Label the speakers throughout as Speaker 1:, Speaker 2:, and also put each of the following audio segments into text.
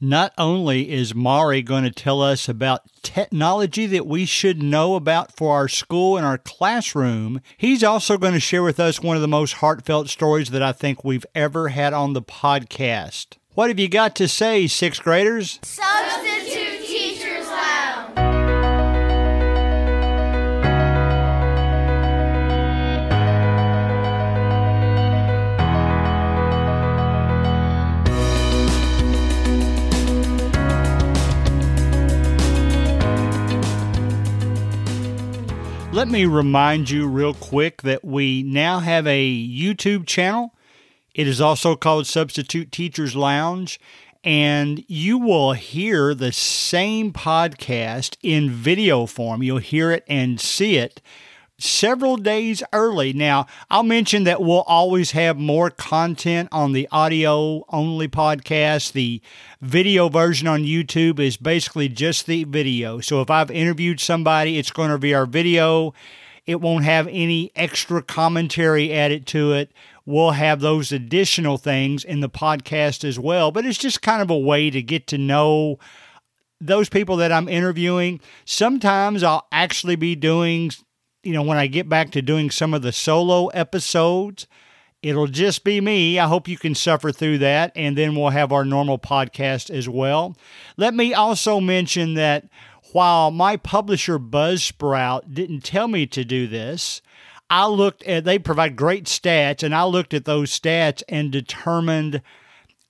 Speaker 1: Not only is Maury going to tell us about technology that we should know about for our school and our classroom, he's also going to share with us one of the most heartfelt stories that I think we've ever had on the podcast. What have you got to say, sixth graders?
Speaker 2: Substitute
Speaker 1: Let me remind you real quick that we now have a YouTube channel. It is also called Substitute Teachers Lounge, and you will hear the same podcast in video form. You'll hear it and see it several days early. Now, I'll mention that we'll always have more content on the audio only podcast. The video version on YouTube is basically just the video. So if I've interviewed somebody, it's going to be our video. It won't have any extra commentary added to it. We'll have those additional things in the podcast as well. But it's just kind of a way to get to know those people that I'm interviewing. Sometimes I'll actually be doing you know, when I get back to doing some of the solo episodes, it'll just be me. I hope you can suffer through that. And then we'll have our normal podcast as well. Let me also mention that while my publisher Buzzsprout didn't tell me to do this, I looked at, they provide great stats, and I looked at those stats and determined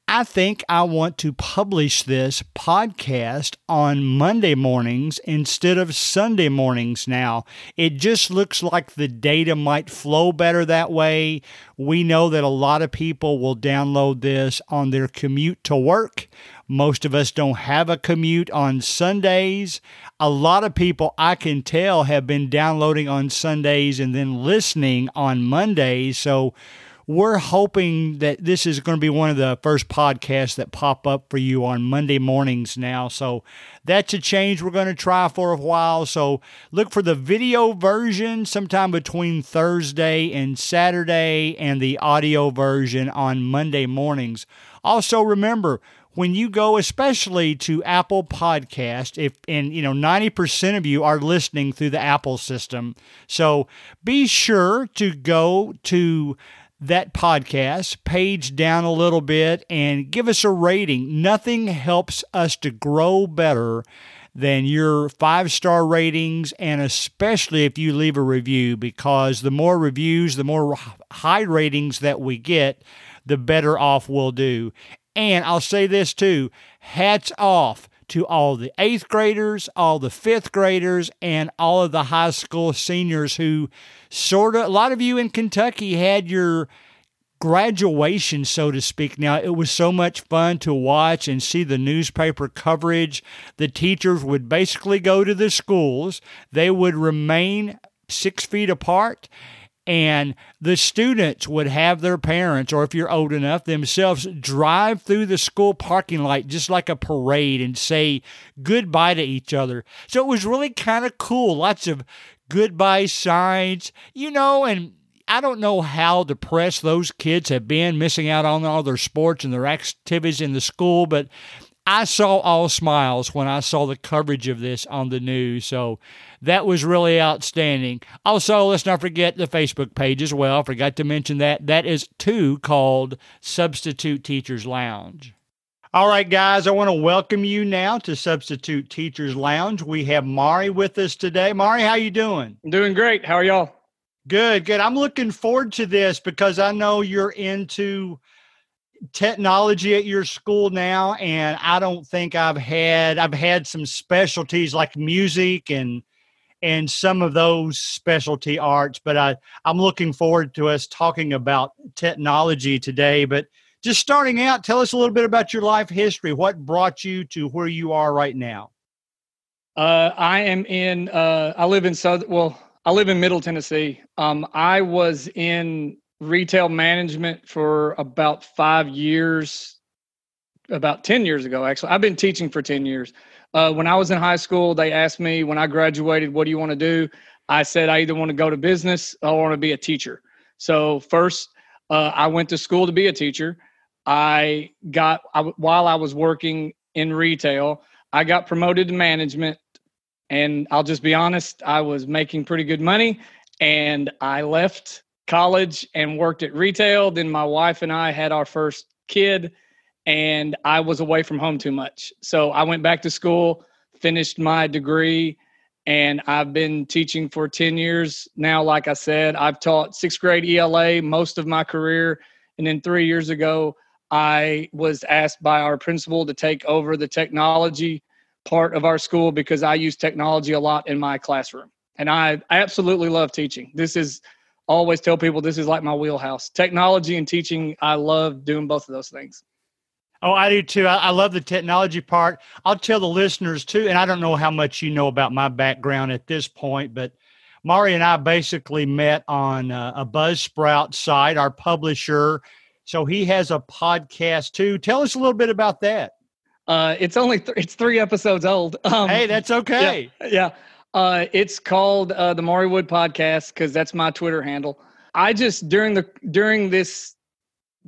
Speaker 1: I think I want to publish this podcast on Monday mornings instead of Sunday mornings now. It just looks like the data might flow better that way. We know that a lot of people will download this on their commute to work. Most of us don't have a commute on Sundays. A lot of people I can tell have been downloading on Sundays and then listening on Mondays. So we're hoping that this is going to be one of the first podcasts that pop up for you on Monday mornings now. So that's a change we're going to try for a while. So look for the video version sometime between Thursday and Saturday and the audio version on Monday mornings. Also remember, when you go especially to Apple Podcast if and you know 90% of you are listening through the Apple system. So be sure to go to that podcast, page down a little bit, and give us a rating. Nothing helps us to grow better than your five star ratings, and especially if you leave a review, because the more reviews, the more high ratings that we get, the better off we'll do. And I'll say this too hats off to all the eighth graders, all the fifth graders, and all of the high school seniors who sort of, a lot of you in Kentucky had your graduation, so to speak. Now, it was so much fun to watch and see the newspaper coverage. The teachers would basically go to the schools, they would remain six feet apart and the students would have their parents, or if you're old enough, themselves drive through the school parking lot just like a parade and say goodbye to each other. So it was really kind of cool. Lots of goodbye signs, you know, and I don't know how depressed those kids have been missing out on all their sports and their activities in the school, but I saw all smiles when I saw the coverage of this on the news. So that was really outstanding. Also, let's not forget the Facebook page as well. I forgot to mention that. That is too called Substitute Teachers Lounge. All right, guys, I want to welcome you now to Substitute Teachers Lounge. We have Maury with us today. Maury, how you doing?
Speaker 3: I'm doing great. How are y'all?
Speaker 1: Good, good. I'm looking forward to this because I know you're into technology at your school now and I don't think I've had I've had some specialties like music and and some of those specialty arts but I I'm looking forward to us talking about technology today but just starting out tell us a little bit about your life history what brought you to where you are right now
Speaker 3: uh, I am in uh, I live in South well I live in Middle Tennessee um, I was in retail management for about five years, about 10 years ago, actually. I've been teaching for 10 years. Uh, when I was in high school, they asked me when I graduated, what do you want to do? I said, I either want to go to business or I want to be a teacher. So, first, uh, I went to school to be a teacher. I got, I, while I was working in retail. I got promoted to management, and I'll just be honest, I was making pretty good money, and I left college and worked at retail. Then my wife and I had our first kid, and I was away from home too much. So I went back to school, finished my degree, and I've been teaching for 10 years now. Like I said, I've taught sixth grade ELA most of my career. And then three years ago, I was asked by our principal to take over the technology part of our school because I use technology a lot in my classroom. And I absolutely love teaching. This is always tell people this is like my wheelhouse. Technology and teaching, I love doing both of those things.
Speaker 1: Oh, I do too. I, I, love the technology part. I'll tell the listeners too, and I don't know how much you know about my background at this point, but Maury and I basically met on uh, a Buzzsprout site, our publisher. So he has a podcast too. Tell us a little bit about that.
Speaker 3: Uh, it's only th- it's three episodes old.
Speaker 1: Um, hey, that's okay.
Speaker 3: Yeah, yeah. Uh, it's called uh, the Maury Wood Podcast because that's my Twitter handle. I just during the during this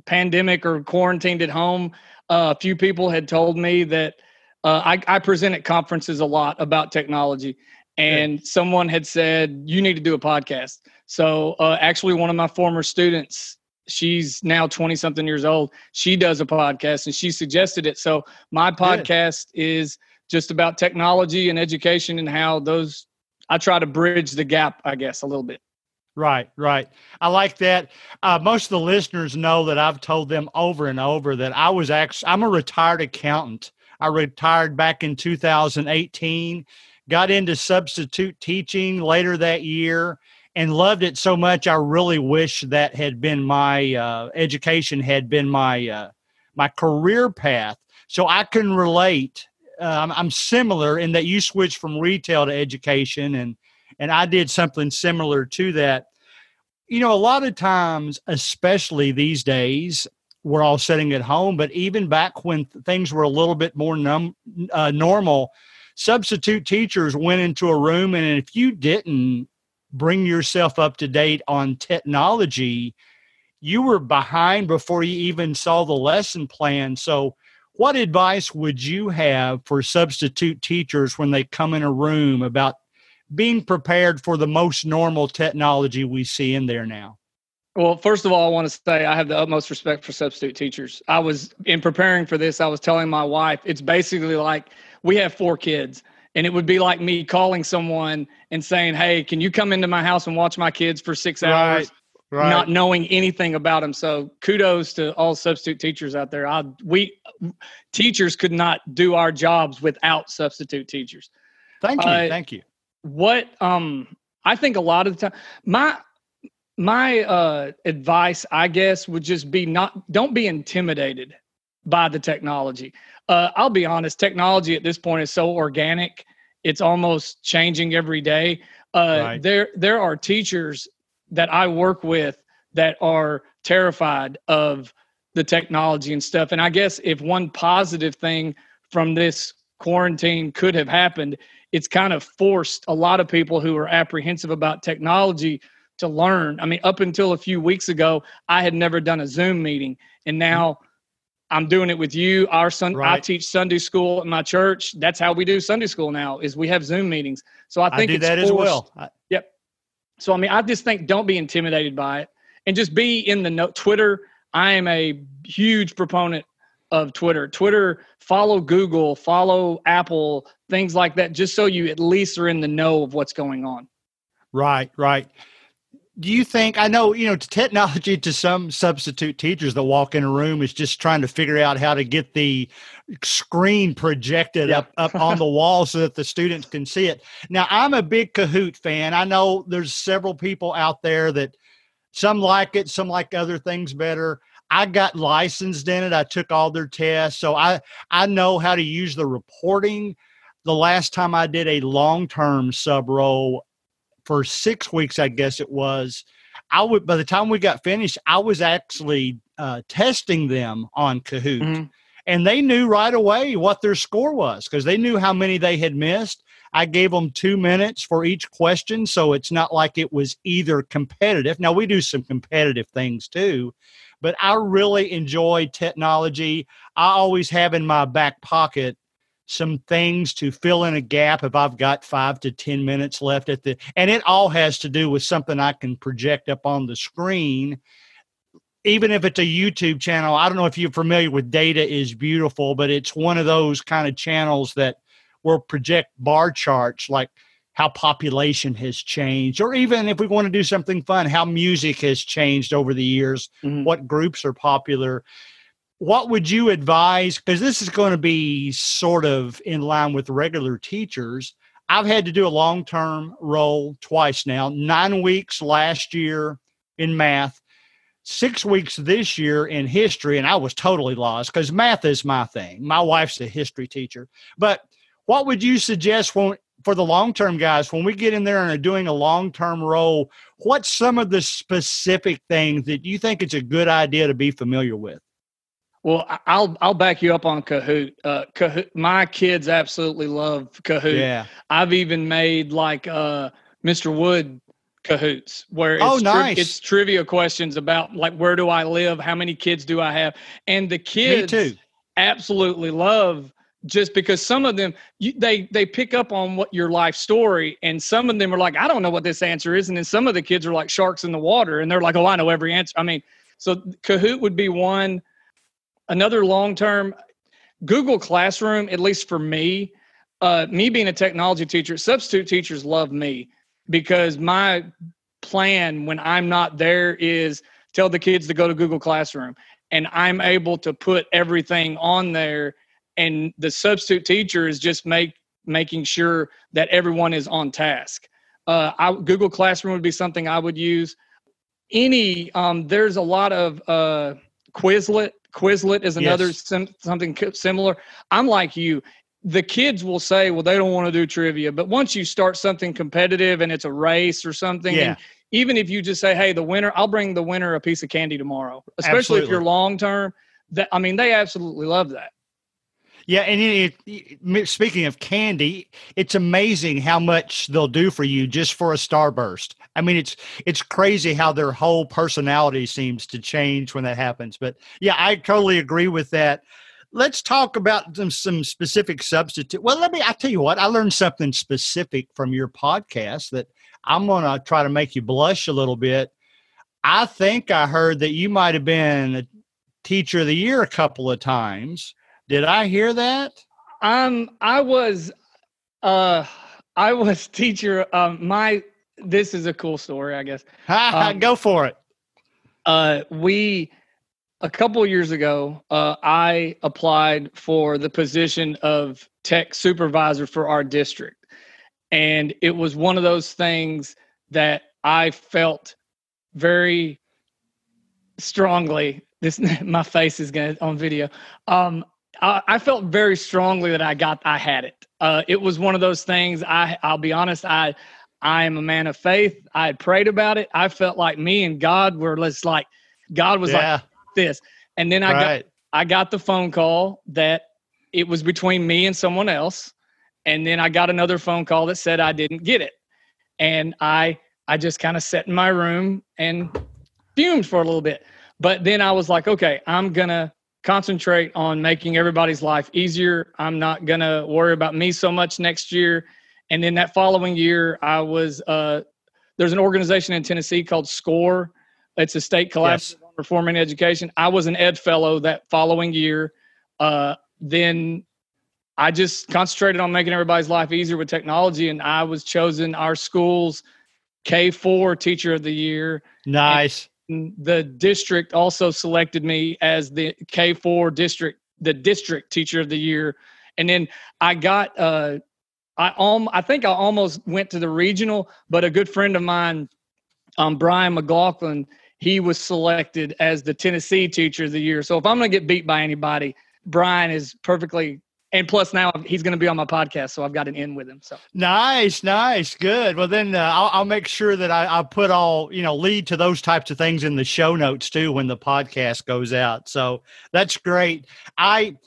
Speaker 3: pandemic or quarantined at home, uh, a few people had told me that uh, I, I, present at conferences a lot about technology, and someone had said you need to do a podcast. So uh, actually, one of my former students, she's now twenty something years old. She does a podcast, and she suggested it. So my podcast Good. is just about technology and education and how those I try to bridge the gap, I guess, a little bit.
Speaker 1: Right, right. I like that. Uh, most of the listeners know that I've told them over and over that I was actually I'm a retired accountant. I retired back in 2018, got into substitute teaching later that year, and loved it so much. I really wish that had been my uh, education had been my uh, my career path, so I can relate uh, I'm similar in that you switched from retail to education, and and I did something similar to that. You know, a lot of times, especially these days, we're all sitting at home. But even back when things were a little bit more num- uh, normal, substitute teachers went into a room, and if you didn't bring yourself up to date on technology, you were behind before you even saw the lesson plan. So what advice would you have for substitute teachers when they come in a room about being prepared for the most normal technology we see in there now?
Speaker 3: Well, first of all, I want to say I have the utmost respect for substitute teachers. I was in preparing for this, I was telling my wife, it's basically like we have four kids, and it would be like me calling someone and saying, Hey, can you come into my house and watch my kids for six hours? Right right. not knowing anything about them. So kudos to all substitute teachers out there. I, we teachers could not do our jobs without substitute teachers.
Speaker 1: Thank you. Uh, Thank you.
Speaker 3: What um I think a lot of the time my my uh advice I guess would just be not don't be intimidated by the technology. Uh I'll be honest, technology at this point is so organic. It's almost changing every day. Uh right. there there are teachers that I work with that are terrified of the technology and stuff. And I guess if one positive thing from this quarantine could have happened, it's kind of forced a lot of people who are apprehensive about technology to learn. I mean, up until a few weeks ago, I had never done a Zoom meeting, and mm-hmm. now I'm doing it with you. Our son, right. I teach Sunday school at my church. That's how we do Sunday school now. Is we have Zoom meetings. So I think
Speaker 1: I that forced, as well. I,
Speaker 3: yep. So I mean, I just think don't be intimidated by it, and just be in the no- Twitter. I am a huge proponent of Twitter. Twitter, follow Google, follow Apple, things like that, just so you at least are in the know of what's going on.
Speaker 1: Right, right. Do you think i know you know technology to some substitute teachers that walk in a room is just trying to figure out how to get the screen projected up up on the wall so that the students can see it. Now i'm a big kahoot fan. I know there's several people out there that some like it some like other things better i got licensed in it i took all their tests so i i know how to use the reporting the last time i did a long-term sub role for six weeks, I guess it was. I would by the time we got finished, I was actually uh, testing them on Kahoot, mm-hmm. and they knew right away what their score was because they knew how many they had missed. I gave them two minutes for each question, so it's not like it was either competitive. Now we do some competitive things too, but I really enjoy technology. I always have in my back pocket some things to fill in a gap if I've got five to 10 minutes left at the, and it all has to do with something I can project up on the screen. Even if it's a YouTube channel, I don't know if you're familiar with Data is Beautiful, but it's one of those kind of channels that will project bar charts like how population has changed, or even if we want to do something fun, how music has changed over the years, mm-hmm. what groups are popular. What would you advise? Because this is going to be sort of in line with regular teachers. I've had to do a long term role twice now, nine weeks last year in math, six weeks this year in history, and I was totally lost because math is my thing. My wife's a history teacher. But what would you suggest when for the long term guys, when we get in there and are doing a long term role, what's some of the specific things that you think it's a good idea to be familiar with?
Speaker 3: Well, I'll I'll back you up on Kahoot. Uh, Kahoot. My kids absolutely love Kahoot.
Speaker 1: Yeah,
Speaker 3: I've even made like uh, Mr. Wood Kahoots where it's
Speaker 1: oh nice.
Speaker 3: Tri- it's trivia questions about like where do I live, how many kids do I have, and the kids absolutely love just because some of them you, they they pick up on what your life story and some of them are like i don't know what this answer is and then some of the kids are like sharks in the water and they're like oh i know every answer. I mean so kahoot would be one. Another long term google classroom at least for me uh, me being a technology teacher substitute teachers love me because my plan when i'm not there is tell the kids to go to google classroom and i'm able to put everything on there and the substitute teacher is just make making sure that everyone is on task. Uh, I, Google Classroom would be something I would use. Any um, there's a lot of uh, Quizlet. Quizlet is another yes. sim- something similar. I'm like you. The kids will say, "Well, they don't want to do trivia," but once you start something competitive and it's a race or something,
Speaker 1: yeah.
Speaker 3: even if you just say, "Hey, the winner," I'll bring the winner a piece of candy tomorrow. Especially
Speaker 1: absolutely.
Speaker 3: if you're long term. That I mean, they absolutely love that.
Speaker 1: Yeah, and it, it, speaking of candy, it's amazing how much they'll do for you just for a starburst. I mean, it's it's crazy how their whole personality seems to change when that happens. But yeah, I totally agree with that. Let's talk about some, some specific substitute. Well, let me. I tell you what, I learned something specific from your podcast that I'm going to try to make you blush a little bit. I think I heard that you might have been a teacher of the year a couple of times. Did I hear that?
Speaker 3: Um, I was, uh, I was teacher. Um, my this is a cool story, I guess.
Speaker 1: Um, Go for it.
Speaker 3: Uh, we a couple years ago, uh, I applied for the position of tech supervisor for our district, and it was one of those things that I felt very strongly. This my face is gonna on video. Um, I, I felt very strongly that I got I had it. Uh, it was one of those things. I I'll be honest. I I am a man of faith. I had prayed about it. I felt like me and God were just like God was yeah. like this. And then I right. got I got the phone call that it was between me and someone else. And then I got another phone call that said I didn't get it. And I I just kind of sat in my room and fumed for a little bit. But then I was like, okay, I'm gonna concentrate on making everybody's life easier. I'm not going to worry about me so much next year. And then that following year, I was, uh, there's an organization in Tennessee called SCORE. It's a state collaborative yes. on reforming education. I was an ed fellow that following year. Uh, then I just concentrated on making everybody's life easier with technology, and I was chosen our school's K4 Teacher of the Year.
Speaker 1: Nice
Speaker 3: the district also selected me as the K4 district, the district teacher of the year. And then I got, uh, I um, I think I almost went to the regional, but a good friend of mine, um, Brian McLaughlin, he was selected as the Tennessee teacher of the year. So if I'm going to get beat by anybody, Brian is perfectly and plus now he's going to be on my podcast so i've got an in with him so.
Speaker 1: Nice nice. Good. Well then uh, I'll, I'll, make sure that I, I put all you know lead to those types of things in the show notes too when the podcast goes out. So that's great. I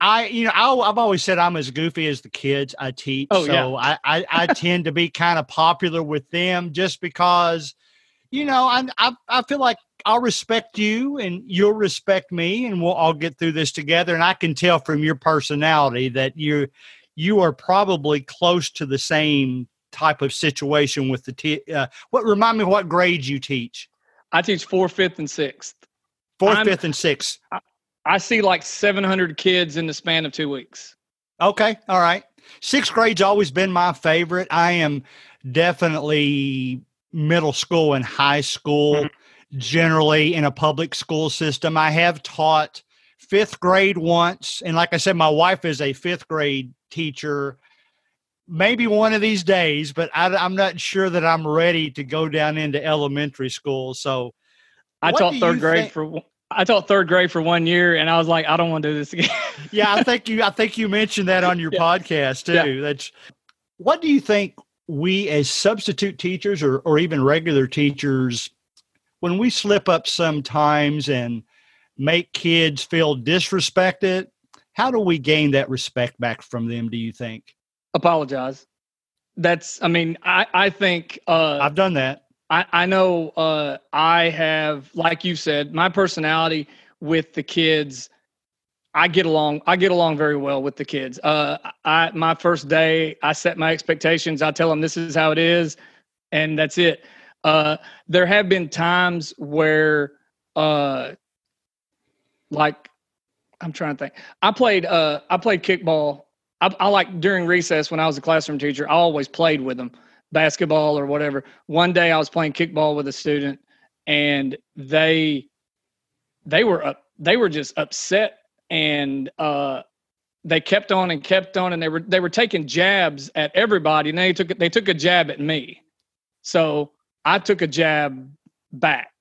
Speaker 1: I, you know, I, have always said I'm as goofy as the kids I teach.
Speaker 3: Oh,
Speaker 1: so
Speaker 3: yeah.
Speaker 1: I, I, I tend to be kind of popular with them just because you know, I, I I feel like I'll respect you and you'll respect me, and we'll all get through this together. And I can tell from your personality that you you are probably close to the same type of situation with the t- uh, what remind me what grades you teach
Speaker 3: I teach fourth, fifth, and sixth.
Speaker 1: 4th
Speaker 3: I'm-
Speaker 1: fifth and sixth
Speaker 3: I see like 700 kids in the span of two weeks.
Speaker 1: okay all right sixth grade's always been my favorite i am definitely middle school and high school generally in a public school system i have taught fifth grade once and like i said my wife is a fifth grade teacher maybe one of these days but I, i'm not sure that i'm ready to go down into elementary school so
Speaker 3: I taught third grade
Speaker 1: think-
Speaker 3: for one- I taught third grade for one year, and I was like, I don't want to do this again.
Speaker 1: yeah, I think you I think you mentioned that on your
Speaker 3: Yeah.
Speaker 1: podcast too.
Speaker 3: Yeah.
Speaker 1: That's what do you think we as substitute teachers or or even regular teachers when we slip up sometimes and make kids feel disrespected, how do we gain that respect back from them, do you think?
Speaker 3: Apologize. That's. I mean, I I think. Uh,
Speaker 1: I've done that.
Speaker 3: I, I know uh, I have, like you said, my personality with the kids. I get along. I get along very well with the kids. Uh, I my first day, I set my expectations. I tell them this is how it is, and that's it. Uh, there have been times where, uh, like, I'm trying to think. I played. Uh, I played kickball. I, I like during recess when I was a classroom teacher. I always played with them basketball or whatever. One day I was playing kickball with a student and they they were up they were just upset and uh they kept on and kept on and they were they were taking jabs at everybody and they took they took a jab at me. So I took a jab back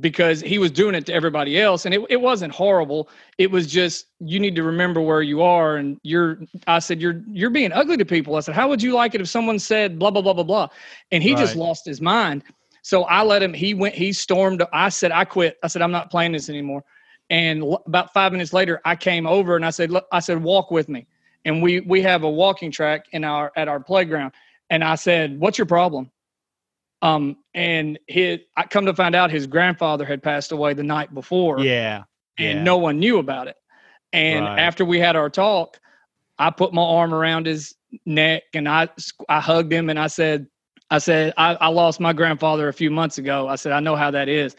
Speaker 3: because he was doing it to everybody else and it, it wasn't horrible. It was just you need to remember where you are and you're i said you're you're being ugly to people. I said how would you like it if someone said blah blah blah blah blah? And he just lost his mind. So i let him he went he stormed i said i quit. I said i'm not playing this anymore and l- about five minutes later i came over and i said look i said walk with me and we we have a walking track in our at our playground and i said what's your problem um and his i come to find out his grandfather had passed away the night before
Speaker 1: Yeah.
Speaker 3: and
Speaker 1: yeah.
Speaker 3: no one knew about it. And
Speaker 1: Right.
Speaker 3: after we had our talk, I put my arm around his neck and I I hugged him and I said, I said I, I lost my grandfather a few months ago. I said I know how that is,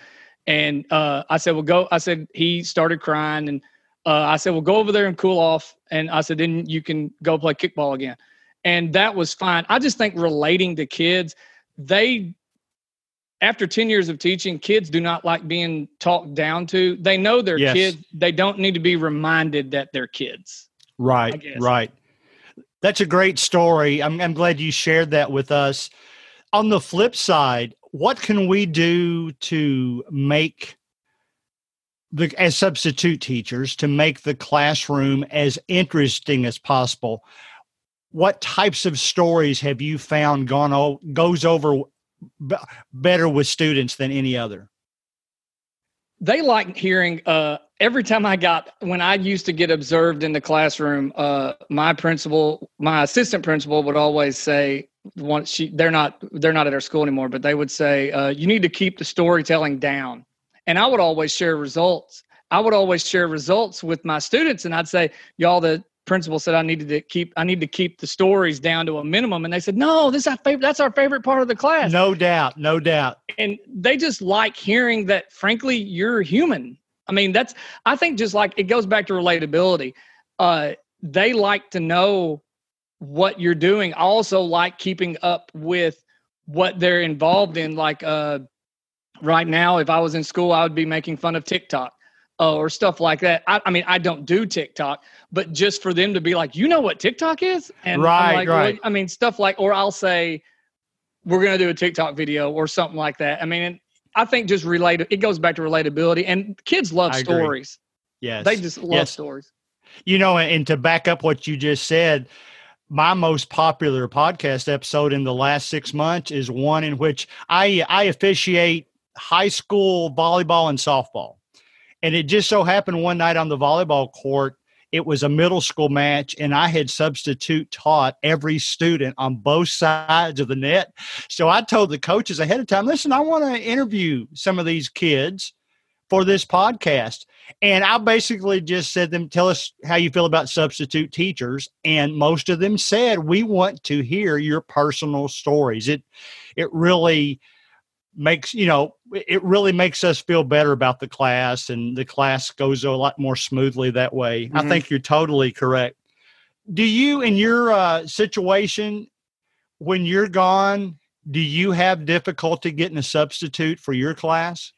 Speaker 3: and uh, I said well go. I said he started crying and uh, I said well go over there and cool off. And I said then you can go play kickball again, and that was fine. I just think relating to kids, they after 10 years of teaching, kids do not like being talked down to. They know they're
Speaker 1: Yes.
Speaker 3: kids. They don't need to be reminded that they're kids.
Speaker 1: Right, right. That's a great story. I'm, I'm glad you shared that with us. On the flip side, what can we do to make the as substitute teachers to make the classroom as interesting as possible? What types of stories have you found gone goes over b- better with students than any other?
Speaker 3: They like hearing uh, every time I got when I used to get observed in the classroom. Uh, my principal, my assistant principal, would always say, "Once she, they're not, they're not at our school anymore, but they would say, uh, you need to keep the storytelling down." And I would always share results. I would always share results with my students, and I'd say, "Y'all, the principal said I needed to keep, I need to keep the stories down to a minimum." And they said, "No, this is our favorite. That's our favorite part of the class."
Speaker 1: No doubt, no doubt.
Speaker 3: and they just like hearing that frankly you're human i mean that's i think just like it goes back to relatability uh they like to know what you're doing I also like keeping up with what they're involved in like uh right now if i was in school i would be making fun of tiktok uh, or stuff like that I, I mean i don't do tiktok but just for them to be like you know what tiktok is and
Speaker 1: Right,
Speaker 3: I'm like,
Speaker 1: right.
Speaker 3: i mean stuff like or i'll say we're going to do a TikTok video or something like that. I mean, I think just relate. It goes back to relatability, and kids love
Speaker 1: I agree.
Speaker 3: stories.
Speaker 1: Yes.
Speaker 3: They just love
Speaker 1: Yes.
Speaker 3: stories.
Speaker 1: You know, and to back up what you just said, my most popular podcast episode in the last six months is one in which I I officiate high school volleyball and softball. And it just so happened one night on the volleyball court, it was a middle school match, and I had substitute taught every student on both sides of the net. So I told the coaches ahead of time, listen, I want to interview some of these kids for this podcast. And I basically just said them, tell us how you feel about substitute teachers. And most of them said, we want to hear your personal stories. It it really makes you know it really makes us feel better about the class and the class goes a lot more smoothly that way mm-hmm. i think you're totally correct do you in your uh, situation when you're gone do you have difficulty getting a substitute for your class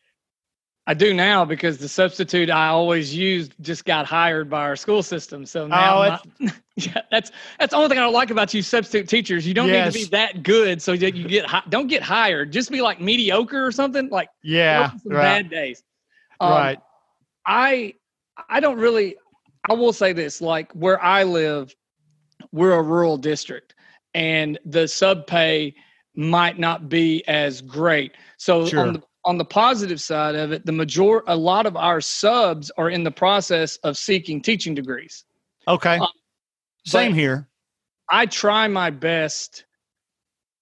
Speaker 3: I do now because the substitute I always used just got hired by our school system. So now, oh, my, yeah, that's that's the only thing I don't like about you substitute teachers. You don't yes. need to be that good so that you get don't get hired. Just be like mediocre or something. Like
Speaker 1: yeah,
Speaker 3: right. bad days.
Speaker 1: Um, right.
Speaker 3: I I don't really. I will say this: like where I live, we're a rural district, and the sub pay might not be as great. So sure. on the on the positive side of it, the major a lot of our subs are in the process of seeking teaching degrees.
Speaker 1: Okay. Um, Same here.
Speaker 3: I try my best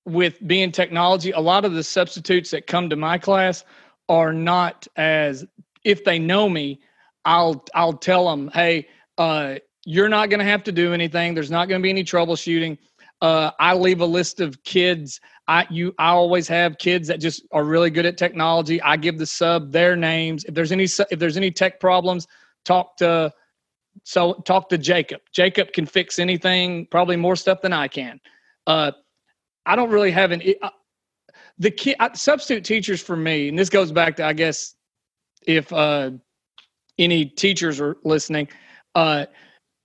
Speaker 3: with being technology. A lot of the substitutes that come to my class are not as if they know me, I'll I'll tell them, "Hey, uh, you're not going to have to do anything. There's not going to be any troubleshooting. Uh, I leave a list of kids. I you I always have kids that just are really good at technology. I give the sub their names. If there's any if there's any tech problems, talk to so talk to Jacob. Jacob can fix anything, probably more stuff than I can. Uh, I don't really have an uh, the kid uh, substitute teachers for me, and this goes back to I guess if uh, any teachers are listening. Uh,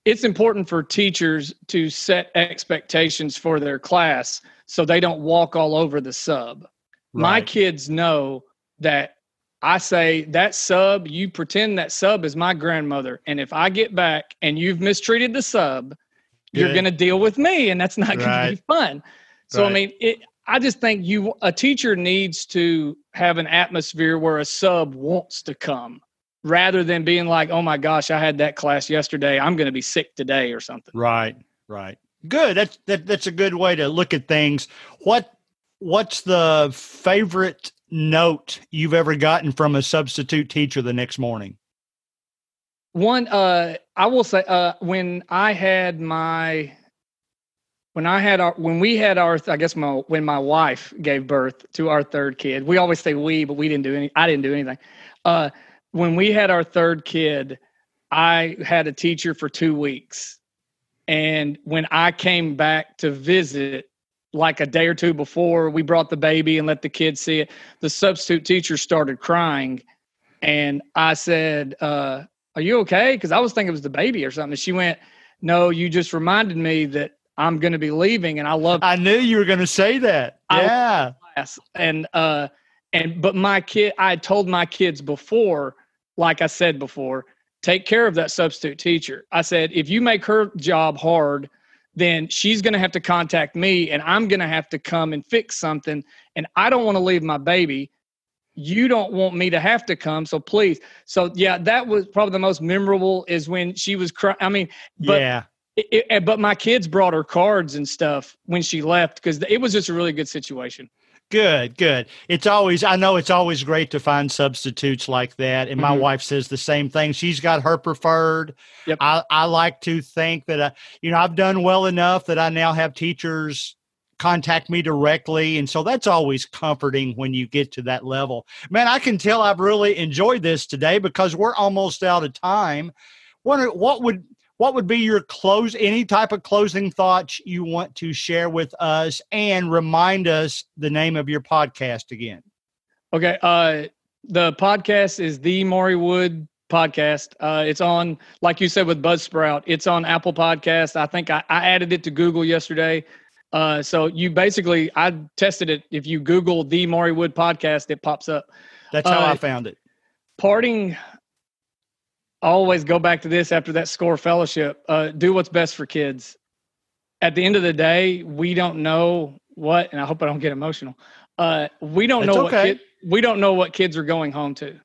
Speaker 3: it's important for teachers to set expectations for their class so they don't walk all over the sub. Right. My kids know that I say that sub, you pretend that sub is my grandmother. And if I get back and you've mistreated the sub, Good. you're going to deal with me and that's not going right. to be fun. So, right. I mean, it, I just think you, a teacher needs to have an atmosphere where a sub wants to come rather than being like, oh my gosh, I had that class yesterday. I'm going to be sick today or something.
Speaker 1: Right, right. Good. That's that, that's a good way to look at things. What what's the favorite note you've ever gotten from a substitute teacher the next morning?
Speaker 3: One, uh, I will say, uh, when I had my, when I had our, when we had our, I guess my, when my wife gave birth to our third kid, we always say we, but we didn't do any, I didn't do anything. Uh, when we had our third kid, I had a teacher for two weeks. And when I came back to visit, like a day or two before we brought the baby and let the kids see it, the substitute teacher started crying. And I said, uh, Are you okay? Because I was thinking it was the baby or something. And she went, No, you just reminded me that I'm going to be leaving. And I love.
Speaker 1: I knew you were going to say that. Yeah.
Speaker 3: And, uh, and, but my kid, I told my kids before, like I said before, take care of that substitute teacher. I said, if you make her job hard, then she's going to have to contact me and I'm going to have to come and fix something. And I don't want to leave my baby. You don't want me to have to come. So please. So, yeah, that was probably the most memorable is when she was crying. I mean, but,
Speaker 1: yeah.
Speaker 3: It, it, but my kids brought her cards and stuff when she left because it was just a really good situation.
Speaker 1: Good, good. It's always, I know it's always great to find substitutes like that. And my mm-hmm. wife says the same thing. She's got her preferred. Yep. I, I like to think that, I, you know, I've done well enough that I now have teachers contact me directly. And so that's always comforting when you get to that level. Man, I can tell I've really enjoyed this today because we're almost out of time. What, what would, what would be your close any type of closing thoughts you want to share with us and remind us the name of your podcast again?
Speaker 3: Okay uh the podcast is the maury wood podcast. Uh it's on like you said with buzzsprout. It's on apple podcast. I think i, I added it to google yesterday. Uh so you basically i tested it. If you google the maury wood podcast it pops up.
Speaker 1: That's how uh, i found it.
Speaker 3: parting always go back to this after that score fellowship. Uh, do what's best for kids. At the end of the day, we don't know what, and I hope I don't get emotional. Uh, we don't know okay. what kid, we don't know what kids are going home to.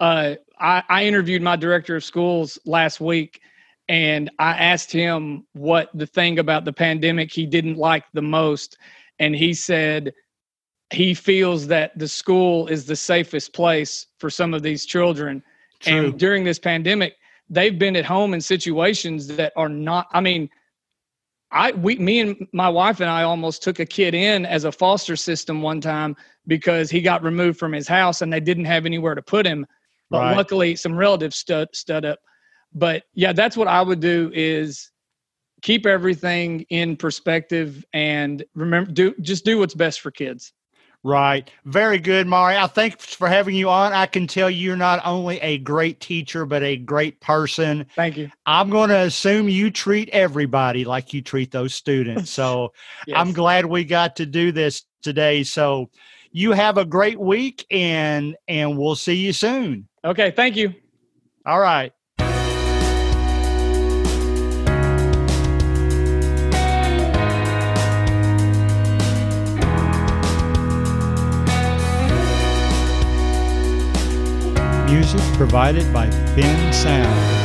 Speaker 3: Uh, I, I interviewed my director of schools last week, and I asked him what the thing about the pandemic he didn't like the most. And he said he feels that the school is the safest place for some of these children.
Speaker 1: True.
Speaker 3: And during this pandemic, they've been at home in situations that are not, I mean, I we me and my wife and I almost took a kid in as a foster system one time because he got removed from his house and they didn't have anywhere to put him. But
Speaker 1: Right.
Speaker 3: luckily some relatives stood stood up. But yeah, that's what I would do is keep everything in perspective and remember do just do what's best for kids.
Speaker 1: Right. Very good, Mario. Thanks for having you on. I can tell you're not only a great teacher, but a great person.
Speaker 3: Thank you.
Speaker 1: I'm going to assume you treat everybody like you treat those students. So I'm glad we got to do this today. So you have a great week and and we'll see you soon.
Speaker 3: Okay, thank you.
Speaker 1: All right. Music provided by Bensound.